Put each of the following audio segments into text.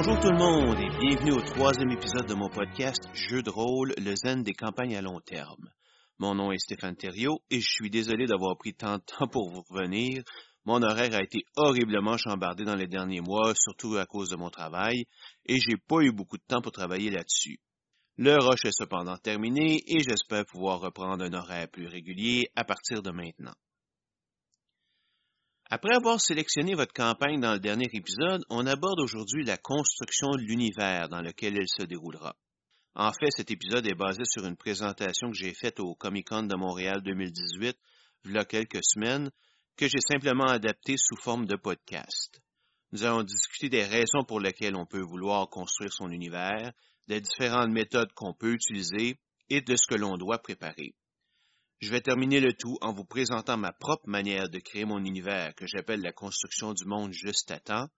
Bonjour tout le monde et bienvenue au troisième épisode de mon podcast Jeux de rôle, le zen des campagnes à long terme. Mon nom est Stéphane Thériault et je suis désolé d'avoir pris tant de temps pour vous revenir. Mon horaire a été horriblement chambardé dans les derniers mois, surtout à cause de mon travail, et j'ai pas eu beaucoup de temps pour travailler là-dessus. Le rush est cependant terminé et j'espère pouvoir reprendre un horaire plus régulier à partir de maintenant. Après avoir sélectionné votre campagne dans le dernier épisode, on aborde aujourd'hui la construction de l'univers dans lequel elle se déroulera. En fait, cet épisode est basé sur une présentation que j'ai faite au Comic-Con de Montréal 2018, il y a quelques semaines, que j'ai simplement adapté sous forme de podcast. Nous allons discuter des raisons pour lesquelles on peut vouloir construire son univers, des différentes méthodes qu'on peut utiliser et de ce que l'on doit préparer. Je vais terminer le tout en vous présentant ma propre manière de créer mon univers que j'appelle la construction du monde juste à temps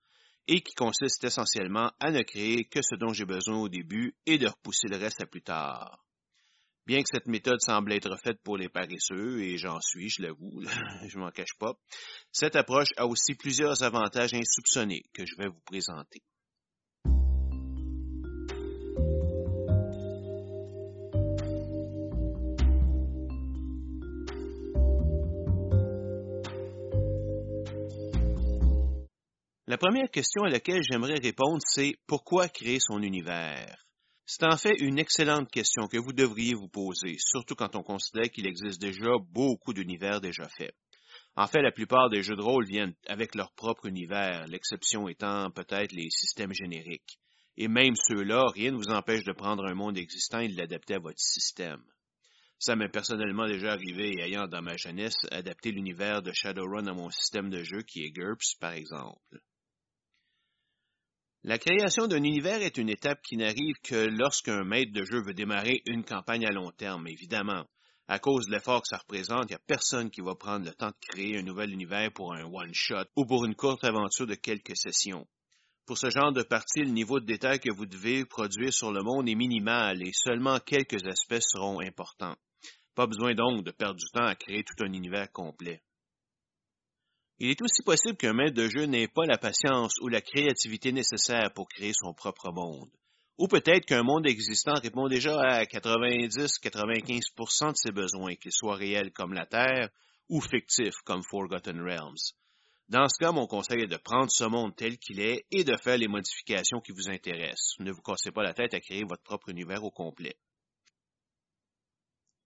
et qui consiste essentiellement à ne créer que ce dont j'ai besoin au début et de repousser le reste à plus tard. Bien que cette méthode semble être faite pour les paresseux, et j'en suis, je l'avoue, je m'en cache pas, cette approche a aussi plusieurs avantages insoupçonnés que je vais vous présenter. La première question à laquelle j'aimerais répondre, c'est pourquoi créer son univers? C'est en fait une excellente question que vous devriez vous poser, surtout quand on considère qu'il existe déjà beaucoup d'univers déjà faits. En fait, la plupart des jeux de rôle viennent avec leur propre univers, l'exception étant peut-être les systèmes génériques. Et même ceux-là, rien ne vous empêche de prendre un monde existant et de l'adapter à votre système. Ça m'est personnellement déjà arrivé, ayant dans ma jeunesse adapté l'univers de Shadowrun à mon système de jeu qui est GURPS, par exemple. La création d'un univers est une étape qui n'arrive que lorsqu'un maître de jeu veut démarrer une campagne à long terme, évidemment. À cause de l'effort que ça représente, il n'y a personne qui va prendre le temps de créer un nouvel univers pour un one-shot ou pour une courte aventure de quelques sessions. Pour ce genre de partie, le niveau de détail que vous devez produire sur le monde est minimal et seulement quelques aspects seront importants. Pas besoin donc de perdre du temps à créer tout un univers complet. Il est aussi possible qu'un maître de jeu n'ait pas la patience ou la créativité nécessaire pour créer son propre monde. Ou peut-être qu'un monde existant répond déjà à 90-95% de ses besoins, qu'ils soient réels comme la Terre ou fictifs comme Forgotten Realms. Dans ce cas, mon conseil est de prendre ce monde tel qu'il est et de faire les modifications qui vous intéressent. Ne vous cassez pas la tête à créer votre propre univers au complet.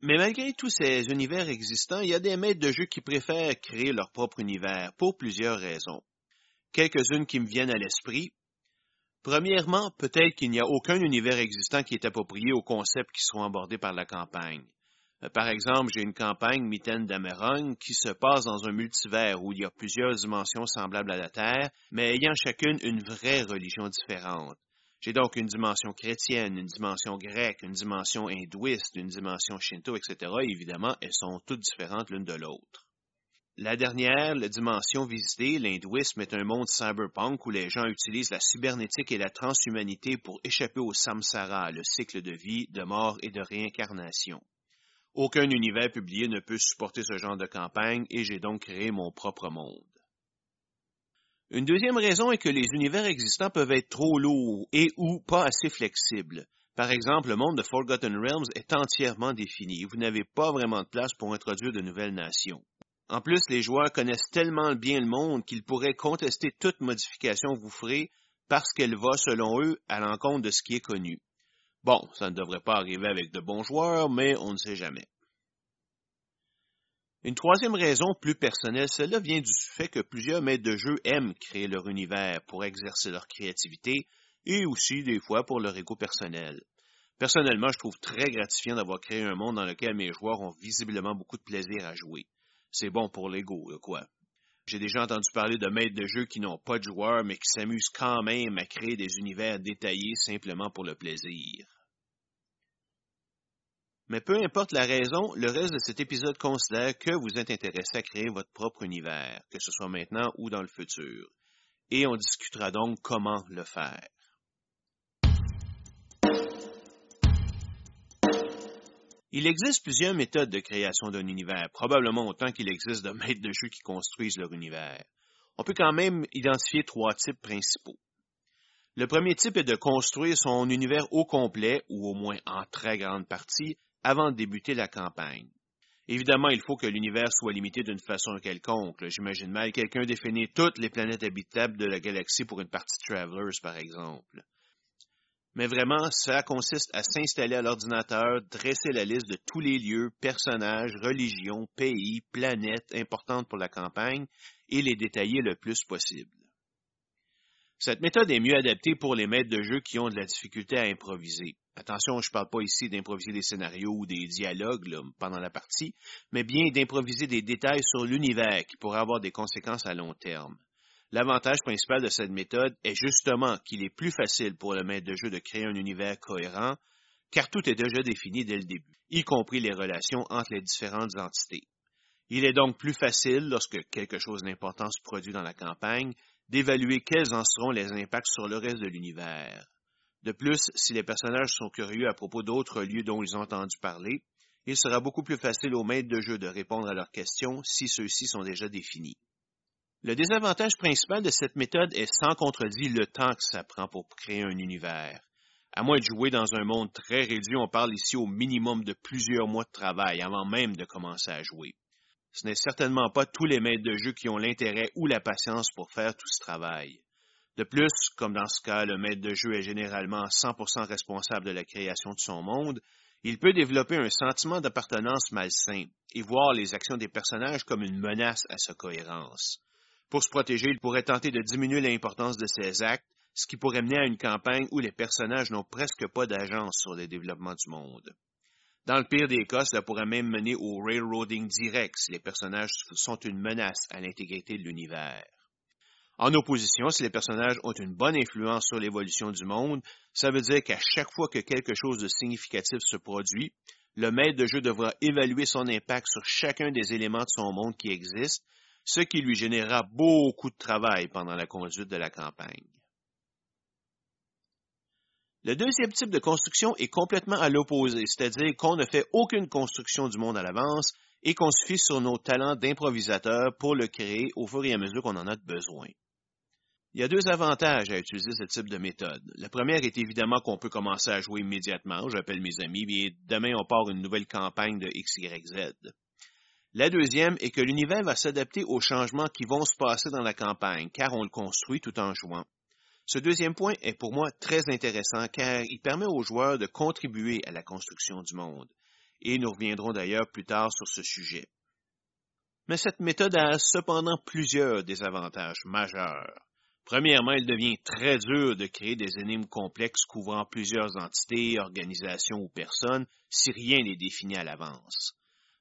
Mais malgré tous ces univers existants, il y a des maîtres de jeu qui préfèrent créer leur propre univers pour plusieurs raisons. Quelques-unes qui me viennent à l'esprit. Premièrement, peut-être qu'il n'y a aucun univers existant qui est approprié aux concepts qui seront abordés par la campagne. Euh, par exemple, j'ai une campagne Mitaine d'Ameron qui se passe dans un multivers où il y a plusieurs dimensions semblables à la Terre, mais ayant chacune une vraie religion différente. J'ai donc une dimension chrétienne, une dimension grecque, une dimension hindouiste, une dimension shinto, etc. évidemment, elles sont toutes différentes l'une de l'autre. La dernière, la dimension visitée, l'hindouisme est un monde cyberpunk où les gens utilisent la cybernétique et la transhumanité pour échapper au samsara, le cycle de vie, de mort et de réincarnation. Aucun univers publié ne peut supporter ce genre de campagne et j'ai donc créé mon propre monde. Une deuxième raison est que les univers existants peuvent être trop lourds et ou pas assez flexibles. Par exemple, le monde de Forgotten Realms est entièrement défini. Vous n'avez pas vraiment de place pour introduire de nouvelles nations. En plus, les joueurs connaissent tellement bien le monde qu'ils pourraient contester toute modification que vous ferez parce qu'elle va, selon eux, à l'encontre de ce qui est connu. Bon, ça ne devrait pas arriver avec de bons joueurs, mais on ne sait jamais. Une troisième raison plus personnelle, celle-là vient du fait que plusieurs maîtres de jeu aiment créer leur univers pour exercer leur créativité et aussi des fois pour leur égo personnel. Personnellement, je trouve très gratifiant d'avoir créé un monde dans lequel mes joueurs ont visiblement beaucoup de plaisir à jouer. C'est bon pour l'ego, quoi. J'ai déjà entendu parler de maîtres de jeu qui n'ont pas de joueurs mais qui s'amusent quand même à créer des univers détaillés simplement pour le plaisir. Mais peu importe la raison, le reste de cet épisode considère que vous êtes intéressé à créer votre propre univers, que ce soit maintenant ou dans le futur. Et on discutera donc comment le faire. Il existe plusieurs méthodes de création d'un univers, probablement autant qu'il existe de maîtres de jeu qui construisent leur univers. On peut quand même identifier trois types principaux. Le premier type est de construire son univers au complet, ou au moins en très grande partie, avant de débuter la campagne. Évidemment, il faut que l'univers soit limité d'une façon quelconque. J'imagine mal quelqu'un définir toutes les planètes habitables de la galaxie pour une partie de Travelers, par exemple. Mais vraiment, ça consiste à s'installer à l'ordinateur, dresser la liste de tous les lieux, personnages, religions, pays, planètes importantes pour la campagne et les détailler le plus possible. Cette méthode est mieux adaptée pour les maîtres de jeu qui ont de la difficulté à improviser. Attention, je ne parle pas ici d'improviser des scénarios ou des dialogues pendant la partie, mais bien d'improviser des détails sur l'univers qui pourraient avoir des conséquences à long terme. L'avantage principal de cette méthode est justement qu'il est plus facile pour le maître de jeu de créer un univers cohérent, car tout est déjà défini dès le début, y compris les relations entre les différentes entités. Il est donc plus facile, lorsque quelque chose d'important se produit dans la campagne, d'évaluer quels en seront les impacts sur le reste de l'univers. De plus, si les personnages sont curieux à propos d'autres lieux dont ils ont entendu parler, il sera beaucoup plus facile aux maîtres de jeu de répondre à leurs questions si ceux-ci sont déjà définis. Le désavantage principal de cette méthode est sans contredit le temps que ça prend pour créer un univers. À moins de jouer dans un monde très réduit, on parle ici au minimum de plusieurs mois de travail avant même de commencer à jouer. Ce n'est certainement pas tous les maîtres de jeu qui ont l'intérêt ou la patience pour faire tout ce travail. De plus, comme dans ce cas, le maître de jeu est généralement 100% responsable de la création de son monde, il peut développer un sentiment d'appartenance malsain et voir les actions des personnages comme une menace à sa cohérence. Pour se protéger, il pourrait tenter de diminuer l'importance de ses actes, ce qui pourrait mener à une campagne où les personnages n'ont presque pas d'agence sur le développement du monde. Dans le pire des cas, cela pourrait même mener au railroading direct si les personnages sont une menace à l'intégrité de l'univers. En opposition, si les personnages ont une bonne influence sur l'évolution du monde, ça veut dire qu'à chaque fois que quelque chose de significatif se produit, le maître de jeu devra évaluer son impact sur chacun des éléments de son monde qui existent, ce qui lui générera beaucoup de travail pendant la conduite de la campagne. Le deuxième type de construction est complètement à l'opposé, c'est-à-dire qu'on ne fait aucune construction du monde à l'avance et qu'on suffit sur nos talents d'improvisateur pour le créer au fur et à mesure qu'on en a besoin. Il y a deux avantages à utiliser ce type de méthode. La première est évidemment qu'on peut commencer à jouer immédiatement. J'appelle mes amis, et demain on part une nouvelle campagne de XYZ. La deuxième est que l'univers va s'adapter aux changements qui vont se passer dans la campagne, car on le construit tout en jouant. Ce deuxième point est pour moi très intéressant car il permet aux joueurs de contribuer à la construction du monde, et nous reviendrons d'ailleurs plus tard sur ce sujet. Mais cette méthode a cependant plusieurs désavantages majeurs. Premièrement, il devient très dur de créer des énigmes complexes couvrant plusieurs entités, organisations ou personnes si rien n'est défini à l'avance.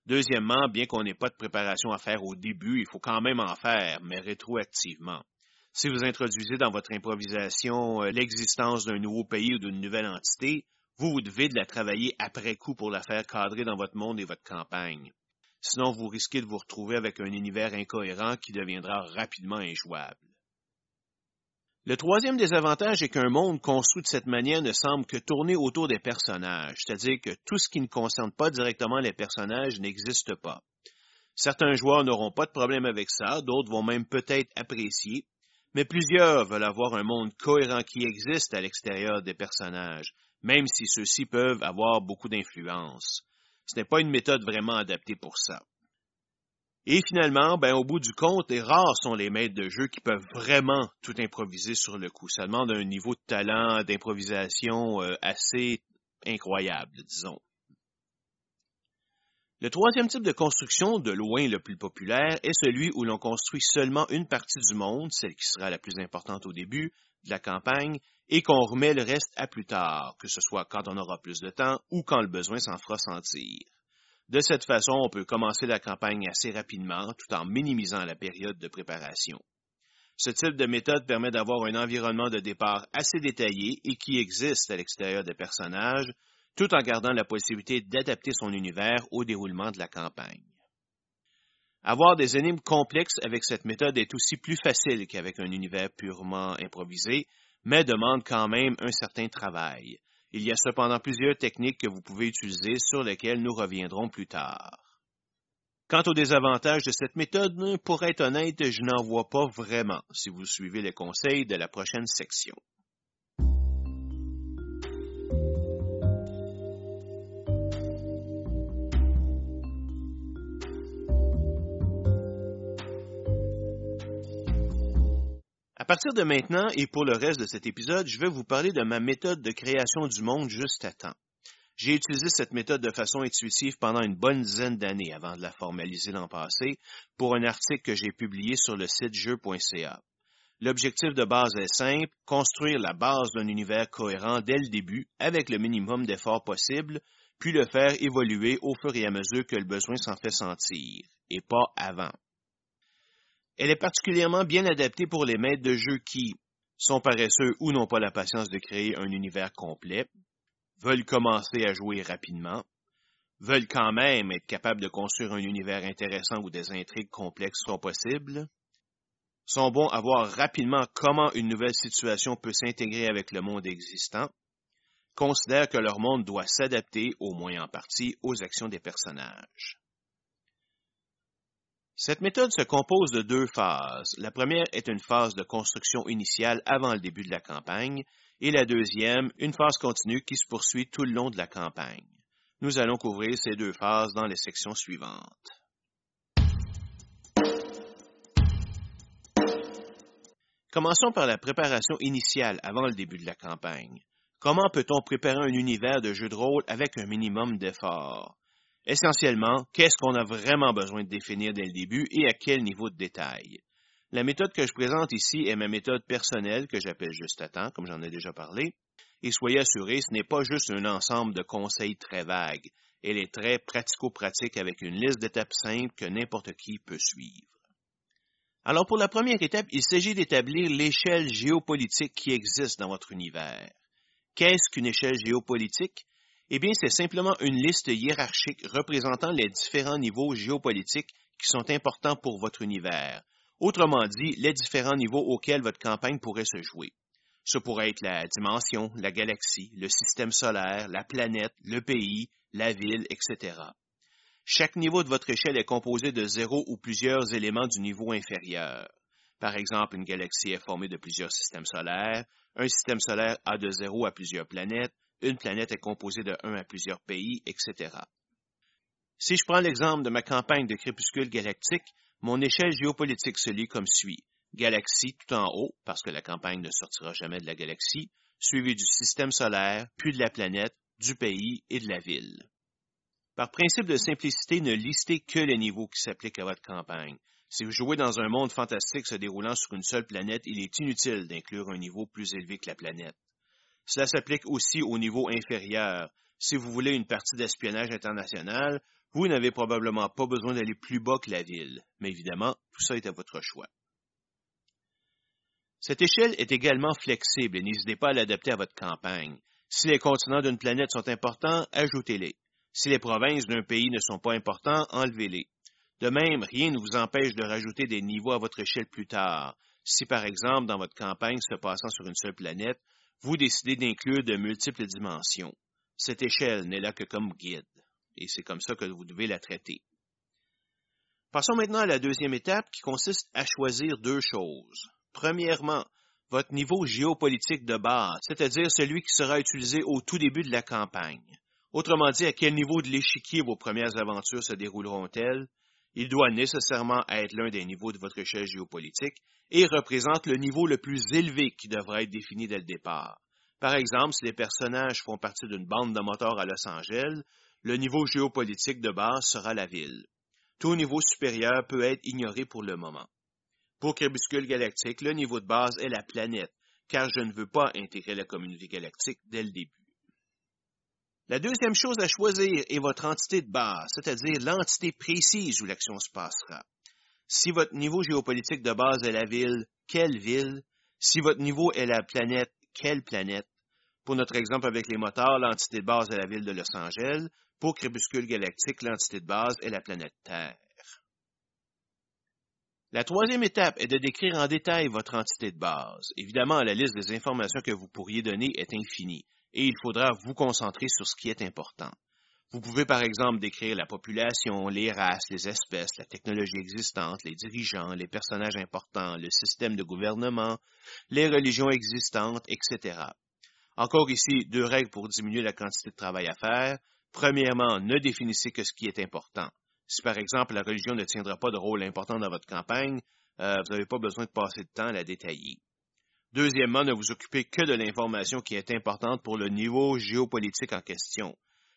Deuxièmement, bien qu'on n'ait pas de préparation à faire au début, il faut quand même en faire, mais rétroactivement. Si vous introduisez dans votre improvisation euh, l'existence d'un nouveau pays ou d'une nouvelle entité, vous, vous devez de la travailler après coup pour la faire cadrer dans votre monde et votre campagne. Sinon, vous risquez de vous retrouver avec un univers incohérent qui deviendra rapidement injouable. Le troisième désavantage est qu'un monde construit de cette manière ne semble que tourner autour des personnages, c'est-à-dire que tout ce qui ne concerne pas directement les personnages n'existe pas. Certains joueurs n'auront pas de problème avec ça, d'autres vont même peut-être apprécier, mais plusieurs veulent avoir un monde cohérent qui existe à l'extérieur des personnages, même si ceux-ci peuvent avoir beaucoup d'influence. Ce n'est pas une méthode vraiment adaptée pour ça. Et finalement, ben, au bout du compte, les rares sont les maîtres de jeu qui peuvent vraiment tout improviser sur le coup. Ça demande un niveau de talent, d'improvisation euh, assez incroyable, disons. Le troisième type de construction, de loin le plus populaire, est celui où l'on construit seulement une partie du monde, celle qui sera la plus importante au début de la campagne, et qu'on remet le reste à plus tard, que ce soit quand on aura plus de temps ou quand le besoin s'en fera sentir. De cette façon, on peut commencer la campagne assez rapidement tout en minimisant la période de préparation. Ce type de méthode permet d'avoir un environnement de départ assez détaillé et qui existe à l'extérieur des personnages, tout en gardant la possibilité d'adapter son univers au déroulement de la campagne. Avoir des énigmes complexes avec cette méthode est aussi plus facile qu'avec un univers purement improvisé, mais demande quand même un certain travail. Il y a cependant plusieurs techniques que vous pouvez utiliser sur lesquelles nous reviendrons plus tard. Quant aux désavantages de cette méthode, pour être honnête, je n'en vois pas vraiment si vous suivez les conseils de la prochaine section. À partir de maintenant et pour le reste de cet épisode, je vais vous parler de ma méthode de création du monde juste à temps. J'ai utilisé cette méthode de façon intuitive pendant une bonne dizaine d'années avant de la formaliser l'an passé pour un article que j'ai publié sur le site jeu.ca. L'objectif de base est simple, construire la base d'un univers cohérent dès le début avec le minimum d'efforts possible, puis le faire évoluer au fur et à mesure que le besoin s'en fait sentir, et pas avant. Elle est particulièrement bien adaptée pour les maîtres de jeu qui sont paresseux ou n'ont pas la patience de créer un univers complet, veulent commencer à jouer rapidement, veulent quand même être capables de construire un univers intéressant où des intrigues complexes sont possibles, sont bons à voir rapidement comment une nouvelle situation peut s'intégrer avec le monde existant, considèrent que leur monde doit s'adapter, au moins en partie, aux actions des personnages. Cette méthode se compose de deux phases. La première est une phase de construction initiale avant le début de la campagne, et la deuxième, une phase continue qui se poursuit tout le long de la campagne. Nous allons couvrir ces deux phases dans les sections suivantes. Commençons par la préparation initiale avant le début de la campagne. Comment peut-on préparer un univers de jeu de rôle avec un minimum d'effort? Essentiellement, qu'est-ce qu'on a vraiment besoin de définir dès le début et à quel niveau de détail? La méthode que je présente ici est ma méthode personnelle que j'appelle juste à temps, comme j'en ai déjà parlé. Et soyez assurés, ce n'est pas juste un ensemble de conseils très vagues. Elle est très pratico-pratique avec une liste d'étapes simples que n'importe qui peut suivre. Alors pour la première étape, il s'agit d'établir l'échelle géopolitique qui existe dans votre univers. Qu'est-ce qu'une échelle géopolitique? Eh bien, c'est simplement une liste hiérarchique représentant les différents niveaux géopolitiques qui sont importants pour votre univers. Autrement dit, les différents niveaux auxquels votre campagne pourrait se jouer. Ce pourrait être la dimension, la galaxie, le système solaire, la planète, le pays, la ville, etc. Chaque niveau de votre échelle est composé de zéro ou plusieurs éléments du niveau inférieur. Par exemple, une galaxie est formée de plusieurs systèmes solaires, un système solaire a de zéro à plusieurs planètes, une planète est composée de un à plusieurs pays, etc. Si je prends l'exemple de ma campagne de crépuscule galactique, mon échelle géopolitique se lit comme suit. Galaxie tout en haut, parce que la campagne ne sortira jamais de la galaxie, suivi du système solaire, puis de la planète, du pays et de la ville. Par principe de simplicité, ne listez que les niveaux qui s'appliquent à votre campagne. Si vous jouez dans un monde fantastique se déroulant sur une seule planète, il est inutile d'inclure un niveau plus élevé que la planète. Cela s'applique aussi au niveau inférieur. Si vous voulez une partie d'espionnage international, vous n'avez probablement pas besoin d'aller plus bas que la ville. Mais évidemment, tout ça est à votre choix. Cette échelle est également flexible et n'hésitez pas à l'adapter à votre campagne. Si les continents d'une planète sont importants, ajoutez-les. Si les provinces d'un pays ne sont pas importants, enlevez-les. De même, rien ne vous empêche de rajouter des niveaux à votre échelle plus tard. Si, par exemple, dans votre campagne se passant sur une seule planète, vous décidez d'inclure de multiples dimensions. Cette échelle n'est là que comme guide, et c'est comme ça que vous devez la traiter. Passons maintenant à la deuxième étape qui consiste à choisir deux choses. Premièrement, votre niveau géopolitique de base, c'est-à-dire celui qui sera utilisé au tout début de la campagne. Autrement dit, à quel niveau de l'échiquier vos premières aventures se dérouleront-elles? Il doit nécessairement être l'un des niveaux de votre échelle géopolitique et représente le niveau le plus élevé qui devra être défini dès le départ. Par exemple, si les personnages font partie d'une bande de motards à Los Angeles, le niveau géopolitique de base sera la ville. Tout niveau supérieur peut être ignoré pour le moment. Pour Crépuscule Galactique, le niveau de base est la planète, car je ne veux pas intégrer la communauté galactique dès le début. La deuxième chose à choisir est votre entité de base, c'est-à-dire l'entité précise où l'action se passera. Si votre niveau géopolitique de base est la ville, quelle ville? Si votre niveau est la planète, quelle planète? Pour notre exemple avec les moteurs, l'entité de base est la ville de Los Angeles. Pour Crépuscule Galactique, l'entité de base est la planète Terre. La troisième étape est de décrire en détail votre entité de base. Évidemment, la liste des informations que vous pourriez donner est infinie et il faudra vous concentrer sur ce qui est important. Vous pouvez par exemple décrire la population, les races, les espèces, la technologie existante, les dirigeants, les personnages importants, le système de gouvernement, les religions existantes, etc. Encore ici, deux règles pour diminuer la quantité de travail à faire. Premièrement, ne définissez que ce qui est important. Si par exemple la religion ne tiendra pas de rôle important dans votre campagne, euh, vous n'avez pas besoin de passer de temps à la détailler. Deuxièmement, ne vous occupez que de l'information qui est importante pour le niveau géopolitique en question.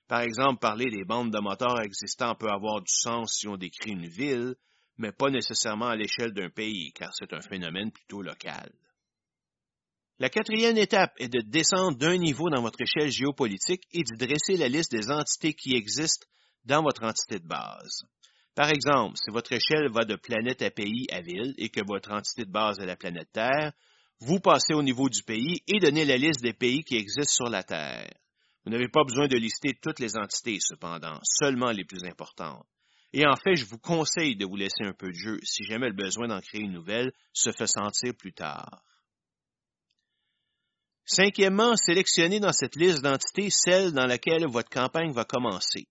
Par exemple, parler des bandes de moteurs existants peut avoir du sens si on décrit une ville, mais pas nécessairement à l'échelle d'un pays, car c'est un phénomène plutôt local. La quatrième étape est de descendre d'un niveau dans votre échelle géopolitique et d'y dresser la liste des entités qui existent dans votre entité de base. Par exemple, si votre échelle va de planète à pays à ville et que votre entité de base est la planète Terre, vous passez au niveau du pays et donnez la liste des pays qui existent sur la Terre. Vous n'avez pas besoin de lister toutes les entités, cependant, seulement les plus importantes. Et en fait, je vous conseille de vous laisser un peu de jeu si jamais le besoin d'en créer une nouvelle se fait sentir plus tard. Cinquièmement, sélectionnez dans cette liste d'entités celle dans laquelle votre campagne va commencer.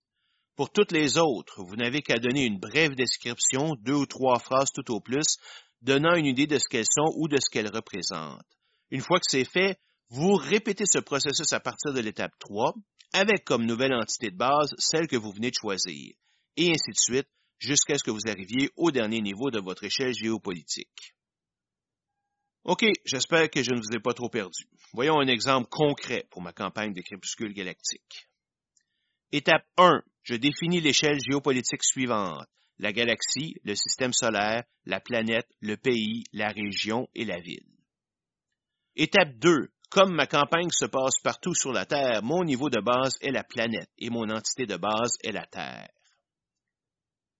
Pour toutes les autres, vous n'avez qu'à donner une brève description, deux ou trois phrases tout au plus, donnant une idée de ce qu'elles sont ou de ce qu'elles représentent. Une fois que c'est fait, vous répétez ce processus à partir de l'étape 3, avec comme nouvelle entité de base celle que vous venez de choisir, et ainsi de suite, jusqu'à ce que vous arriviez au dernier niveau de votre échelle géopolitique. OK, j'espère que je ne vous ai pas trop perdu. Voyons un exemple concret pour ma campagne de crépuscule galactique. Étape 1. Je définis l'échelle géopolitique suivante. La galaxie, le système solaire, la planète, le pays, la région et la ville. Étape 2. Comme ma campagne se passe partout sur la Terre, mon niveau de base est la planète et mon entité de base est la Terre.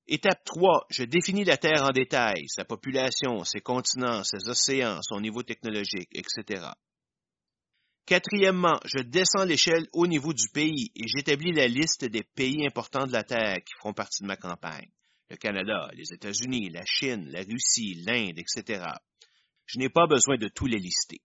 Étape 3. Je définis la Terre en détail, sa population, ses continents, ses océans, son niveau technologique, etc. Quatrièmement, je descends l'échelle au niveau du pays et j'établis la liste des pays importants de la Terre qui feront partie de ma campagne. Le Canada, les États-Unis, la Chine, la Russie, l'Inde, etc. Je n'ai pas besoin de tous les lister.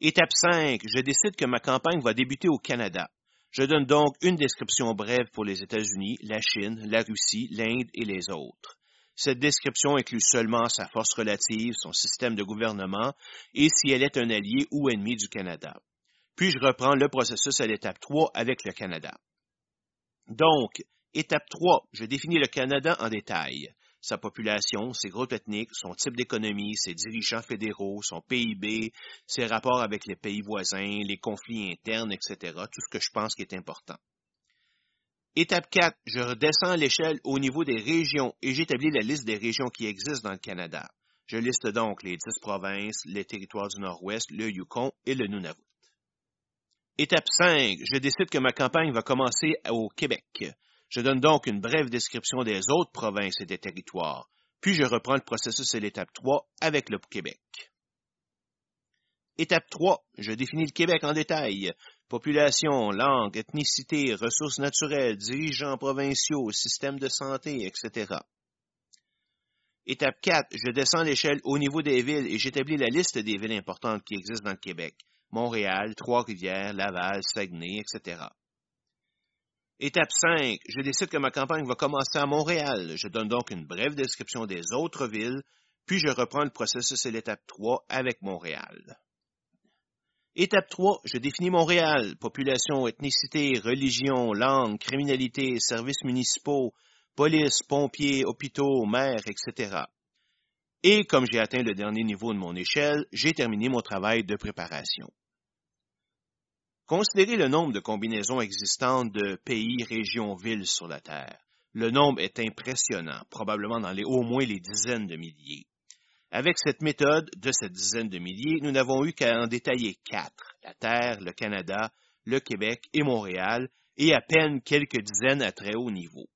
Étape 5. Je décide que ma campagne va débuter au Canada. Je donne donc une description brève pour les États-Unis, la Chine, la Russie, l'Inde et les autres. Cette description inclut seulement sa force relative, son système de gouvernement et si elle est un allié ou ennemi du Canada. Puis je reprends le processus à l'étape 3 avec le Canada. Donc, étape 3, je définis le Canada en détail sa population, ses groupes ethniques, son type d'économie, ses dirigeants fédéraux, son PIB, ses rapports avec les pays voisins, les conflits internes, etc. Tout ce que je pense qui est important. Étape 4, je redescends l'échelle au niveau des régions et j'établis la liste des régions qui existent dans le Canada. Je liste donc les dix provinces, les territoires du Nord-Ouest, le Yukon et le Nunavut. Étape 5, je décide que ma campagne va commencer au Québec. Je donne donc une brève description des autres provinces et des territoires, puis je reprends le processus à l'étape 3 avec le Québec. Étape 3. Je définis le Québec en détail. Population, langue, ethnicité, ressources naturelles, dirigeants provinciaux, système de santé, etc. Étape 4. Je descends l'échelle au niveau des villes et j'établis la liste des villes importantes qui existent dans le Québec. Montréal, Trois-Rivières, Laval, Saguenay, etc. Étape 5. Je décide que ma campagne va commencer à Montréal. Je donne donc une brève description des autres villes, puis je reprends le processus à l'étape 3 avec Montréal. Étape 3. Je définis Montréal. Population, ethnicité, religion, langue, criminalité, services municipaux, police, pompiers, hôpitaux, maires, etc. Et comme j'ai atteint le dernier niveau de mon échelle, j'ai terminé mon travail de préparation. Considérez le nombre de combinaisons existantes de pays, régions, villes sur la Terre. Le nombre est impressionnant, probablement dans les au moins les dizaines de milliers. Avec cette méthode de cette dizaine de milliers, nous n'avons eu qu'à en détailler quatre, la Terre, le Canada, le Québec et Montréal, et à peine quelques dizaines à très haut niveau.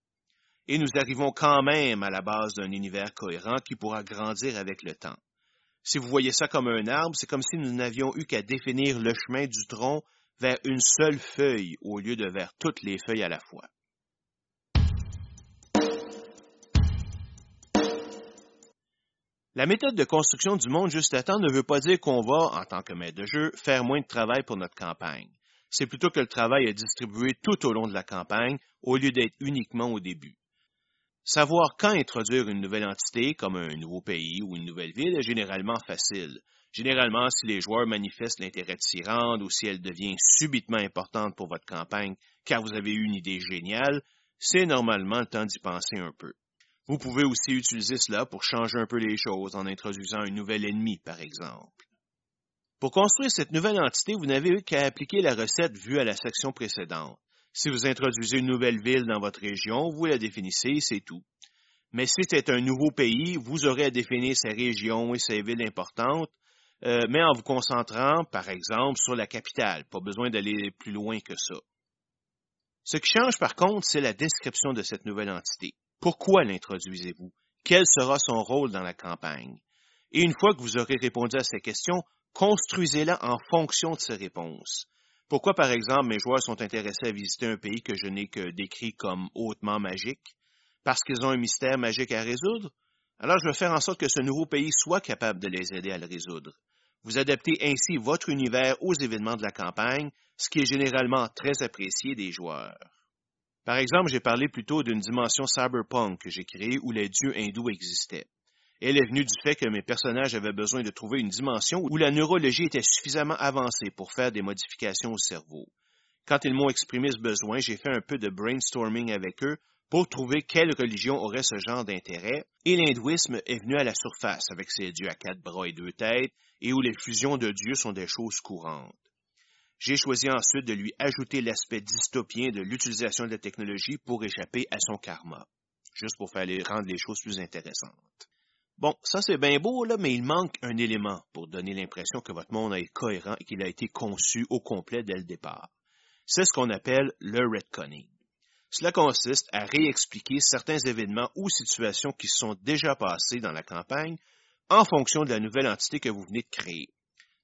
Et nous arrivons quand même à la base d'un univers cohérent qui pourra grandir avec le temps. Si vous voyez ça comme un arbre, c'est comme si nous n'avions eu qu'à définir le chemin du tronc vers une seule feuille au lieu de vers toutes les feuilles à la fois. La méthode de construction du monde juste à temps ne veut pas dire qu'on va, en tant que maître de jeu, faire moins de travail pour notre campagne. C'est plutôt que le travail est distribué tout au long de la campagne au lieu d'être uniquement au début. Savoir quand introduire une nouvelle entité, comme un nouveau pays ou une nouvelle ville, est généralement facile. Généralement, si les joueurs manifestent l'intérêt de s'y rendre ou si elle devient subitement importante pour votre campagne car vous avez eu une idée géniale, c'est normalement le temps d'y penser un peu. Vous pouvez aussi utiliser cela pour changer un peu les choses en introduisant un nouvel ennemi, par exemple. Pour construire cette nouvelle entité, vous n'avez qu'à appliquer la recette vue à la section précédente. Si vous introduisez une nouvelle ville dans votre région, vous la définissez, c'est tout. Mais si c'est un nouveau pays, vous aurez à définir ses régions et ses villes importantes, euh, mais en vous concentrant, par exemple, sur la capitale. Pas besoin d'aller plus loin que ça. Ce qui change par contre, c'est la description de cette nouvelle entité. Pourquoi l'introduisez-vous? Quel sera son rôle dans la campagne? Et une fois que vous aurez répondu à ces questions, construisez-la en fonction de ces réponses. Pourquoi, par exemple, mes joueurs sont intéressés à visiter un pays que je n'ai que décrit comme hautement magique? Parce qu'ils ont un mystère magique à résoudre? Alors je vais faire en sorte que ce nouveau pays soit capable de les aider à le résoudre. Vous adaptez ainsi votre univers aux événements de la campagne, ce qui est généralement très apprécié des joueurs. Par exemple, j'ai parlé plutôt d'une dimension cyberpunk que j'ai créée où les dieux hindous existaient. Elle est venue du fait que mes personnages avaient besoin de trouver une dimension où la neurologie était suffisamment avancée pour faire des modifications au cerveau. Quand ils m'ont exprimé ce besoin, j'ai fait un peu de brainstorming avec eux pour trouver quelle religion aurait ce genre d'intérêt, et l'hindouisme est venu à la surface avec ses dieux à quatre bras et deux têtes, et où les fusions de dieux sont des choses courantes. J'ai choisi ensuite de lui ajouter l'aspect dystopien de l'utilisation de la technologie pour échapper à son karma, juste pour faire rendre les choses plus intéressantes. Bon, ça c'est bien beau, là, mais il manque un élément pour donner l'impression que votre monde est cohérent et qu'il a été conçu au complet dès le départ. C'est ce qu'on appelle le retconning. Cela consiste à réexpliquer certains événements ou situations qui sont déjà passés dans la campagne en fonction de la nouvelle entité que vous venez de créer.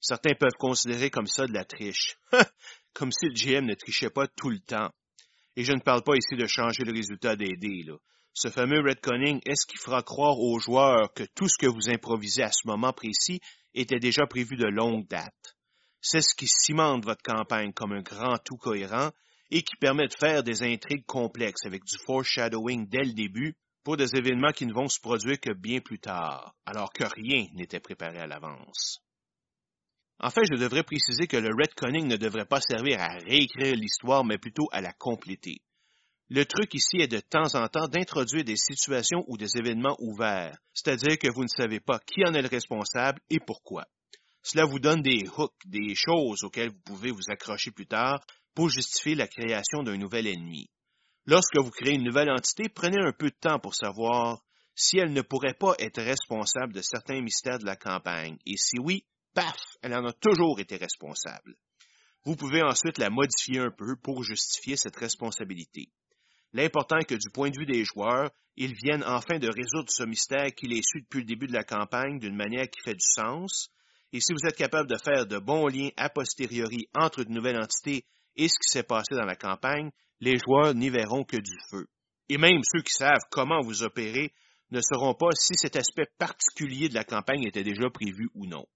Certains peuvent considérer comme ça de la triche, comme si le GM ne trichait pas tout le temps. Et je ne parle pas ici de changer le résultat des dés, là. Ce fameux retconning est ce qui fera croire aux joueurs que tout ce que vous improvisez à ce moment précis était déjà prévu de longue date. C'est ce qui cimente votre campagne comme un grand tout cohérent et qui permet de faire des intrigues complexes avec du foreshadowing dès le début pour des événements qui ne vont se produire que bien plus tard, alors que rien n'était préparé à l'avance. En fait, je devrais préciser que le retconning ne devrait pas servir à réécrire l'histoire, mais plutôt à la compléter. Le truc ici est de temps en temps d'introduire des situations ou des événements ouverts, c'est-à-dire que vous ne savez pas qui en est le responsable et pourquoi. Cela vous donne des hooks, des choses auxquelles vous pouvez vous accrocher plus tard pour justifier la création d'un nouvel ennemi. Lorsque vous créez une nouvelle entité, prenez un peu de temps pour savoir si elle ne pourrait pas être responsable de certains mystères de la campagne, et si oui, paf, elle en a toujours été responsable. Vous pouvez ensuite la modifier un peu pour justifier cette responsabilité. L'important est que du point de vue des joueurs, ils viennent enfin de résoudre ce mystère qui les suit depuis le début de la campagne d'une manière qui fait du sens. Et si vous êtes capable de faire de bons liens a posteriori entre une nouvelle entité et ce qui s'est passé dans la campagne, les joueurs n'y verront que du feu. Et même ceux qui savent comment vous opérez ne sauront pas si cet aspect particulier de la campagne était déjà prévu ou non.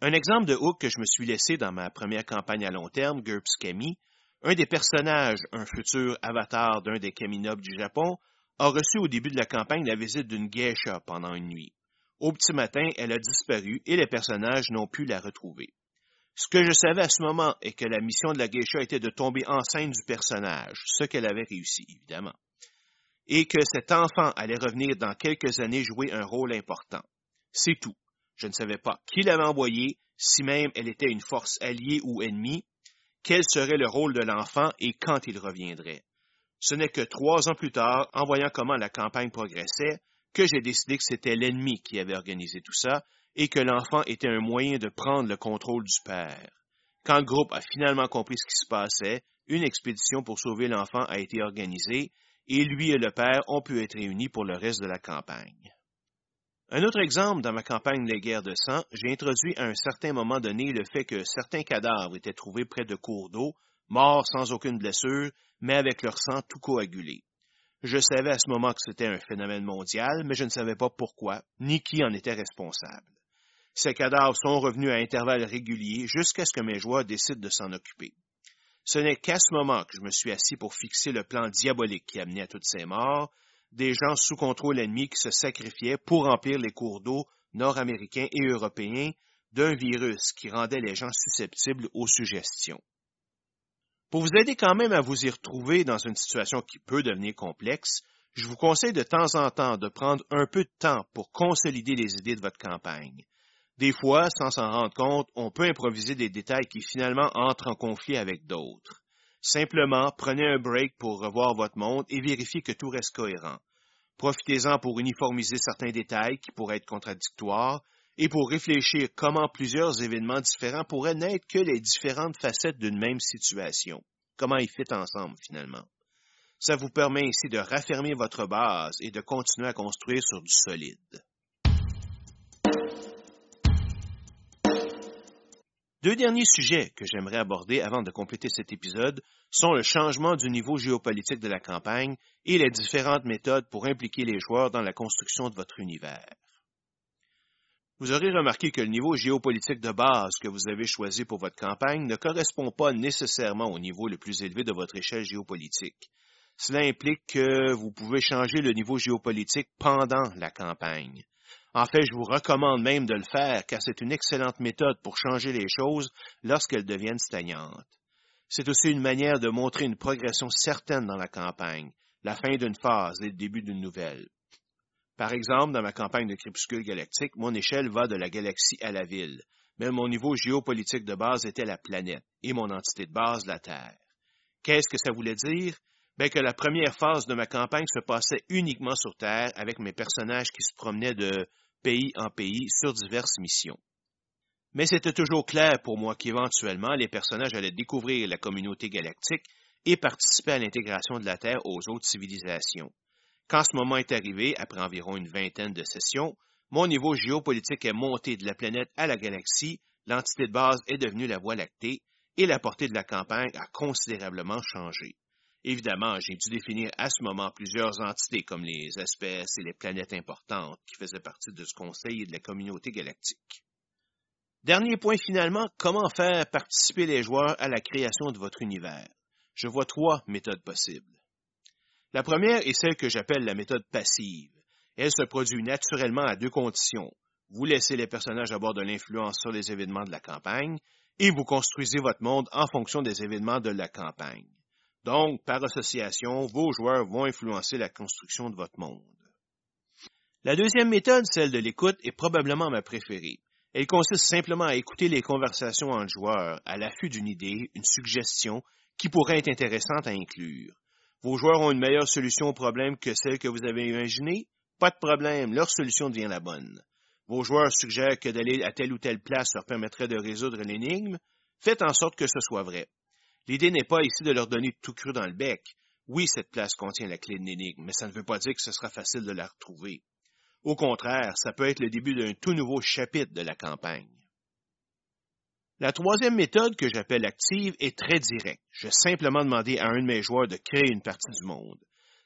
Un exemple de hook que je me suis laissé dans ma première campagne à long terme, GURPS Kami, un des personnages, un futur avatar d'un des Kaminobs du Japon, a reçu au début de la campagne la visite d'une geisha pendant une nuit. Au petit matin, elle a disparu et les personnages n'ont pu la retrouver. Ce que je savais à ce moment est que la mission de la geisha était de tomber enceinte du personnage, ce qu'elle avait réussi, évidemment, et que cet enfant allait revenir dans quelques années jouer un rôle important. C'est tout. Je ne savais pas qui l'avait envoyé, si même elle était une force alliée ou ennemie, quel serait le rôle de l'enfant et quand il reviendrait. Ce n'est que trois ans plus tard, en voyant comment la campagne progressait, que j'ai décidé que c'était l'ennemi qui avait organisé tout ça et que l'enfant était un moyen de prendre le contrôle du père. Quand le groupe a finalement compris ce qui se passait, une expédition pour sauver l'enfant a été organisée et lui et le père ont pu être réunis pour le reste de la campagne. Un autre exemple dans ma campagne Les guerres de sang, j'ai introduit à un certain moment donné le fait que certains cadavres étaient trouvés près de cours d'eau, morts sans aucune blessure, mais avec leur sang tout coagulé. Je savais à ce moment que c'était un phénomène mondial, mais je ne savais pas pourquoi, ni qui en était responsable. Ces cadavres sont revenus à intervalles réguliers jusqu'à ce que mes joueurs décident de s'en occuper. Ce n'est qu'à ce moment que je me suis assis pour fixer le plan diabolique qui amenait à toutes ces morts, des gens sous contrôle ennemi qui se sacrifiaient pour remplir les cours d'eau nord-américains et européens d'un virus qui rendait les gens susceptibles aux suggestions. Pour vous aider quand même à vous y retrouver dans une situation qui peut devenir complexe, je vous conseille de temps en temps de prendre un peu de temps pour consolider les idées de votre campagne. Des fois, sans s'en rendre compte, on peut improviser des détails qui finalement entrent en conflit avec d'autres. Simplement, prenez un break pour revoir votre monde et vérifiez que tout reste cohérent. Profitez-en pour uniformiser certains détails qui pourraient être contradictoires et pour réfléchir comment plusieurs événements différents pourraient n'être que les différentes facettes d'une même situation. Comment ils fit ensemble finalement. Ça vous permet ainsi de raffermir votre base et de continuer à construire sur du solide. Deux derniers sujets que j'aimerais aborder avant de compléter cet épisode sont le changement du niveau géopolitique de la campagne et les différentes méthodes pour impliquer les joueurs dans la construction de votre univers. Vous aurez remarqué que le niveau géopolitique de base que vous avez choisi pour votre campagne ne correspond pas nécessairement au niveau le plus élevé de votre échelle géopolitique. Cela implique que vous pouvez changer le niveau géopolitique pendant la campagne. En fait, je vous recommande même de le faire car c'est une excellente méthode pour changer les choses lorsqu'elles deviennent stagnantes. C'est aussi une manière de montrer une progression certaine dans la campagne, la fin d'une phase et le début d'une nouvelle. Par exemple, dans ma campagne de crépuscule galactique, mon échelle va de la galaxie à la ville, mais mon niveau géopolitique de base était la planète et mon entité de base la Terre. Qu'est-ce que ça voulait dire? Bien que la première phase de ma campagne se passait uniquement sur Terre avec mes personnages qui se promenaient de pays en pays sur diverses missions. Mais c'était toujours clair pour moi qu'éventuellement les personnages allaient découvrir la communauté galactique et participer à l'intégration de la Terre aux autres civilisations. Quand ce moment est arrivé, après environ une vingtaine de sessions, mon niveau géopolitique est monté de la planète à la galaxie, l'entité de base est devenue la Voie lactée, et la portée de la campagne a considérablement changé. Évidemment, j'ai dû définir à ce moment plusieurs entités comme les espèces et les planètes importantes qui faisaient partie de ce conseil et de la communauté galactique. Dernier point finalement, comment faire participer les joueurs à la création de votre univers? Je vois trois méthodes possibles. La première est celle que j'appelle la méthode passive. Elle se produit naturellement à deux conditions. Vous laissez les personnages avoir de l'influence sur les événements de la campagne et vous construisez votre monde en fonction des événements de la campagne. Donc, par association, vos joueurs vont influencer la construction de votre monde. La deuxième méthode, celle de l'écoute, est probablement ma préférée. Elle consiste simplement à écouter les conversations entre joueurs à l'affût d'une idée, une suggestion qui pourrait être intéressante à inclure. Vos joueurs ont une meilleure solution au problème que celle que vous avez imaginée? Pas de problème, leur solution devient la bonne. Vos joueurs suggèrent que d'aller à telle ou telle place leur permettrait de résoudre l'énigme? Faites en sorte que ce soit vrai. L'idée n'est pas ici de leur donner tout cru dans le bec. Oui, cette place contient la clé de l'énigme, mais ça ne veut pas dire que ce sera facile de la retrouver. Au contraire, ça peut être le début d'un tout nouveau chapitre de la campagne. La troisième méthode que j'appelle active est très directe. Je vais simplement demander à un de mes joueurs de créer une partie du monde.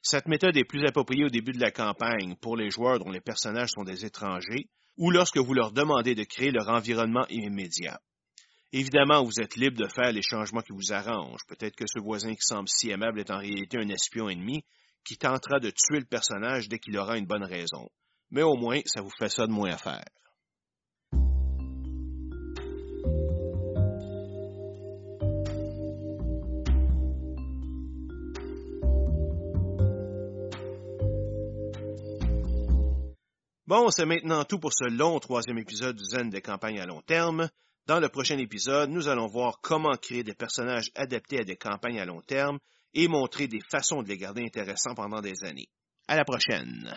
Cette méthode est plus appropriée au début de la campagne pour les joueurs dont les personnages sont des étrangers ou lorsque vous leur demandez de créer leur environnement immédiat. Évidemment, vous êtes libre de faire les changements qui vous arrangent. Peut-être que ce voisin qui semble si aimable est en réalité un espion ennemi qui tentera de tuer le personnage dès qu'il aura une bonne raison. Mais au moins, ça vous fait ça de moins à faire. Bon, c'est maintenant tout pour ce long troisième épisode du Zen des campagnes à long terme. Dans le prochain épisode, nous allons voir comment créer des personnages adaptés à des campagnes à long terme et montrer des façons de les garder intéressants pendant des années. À la prochaine!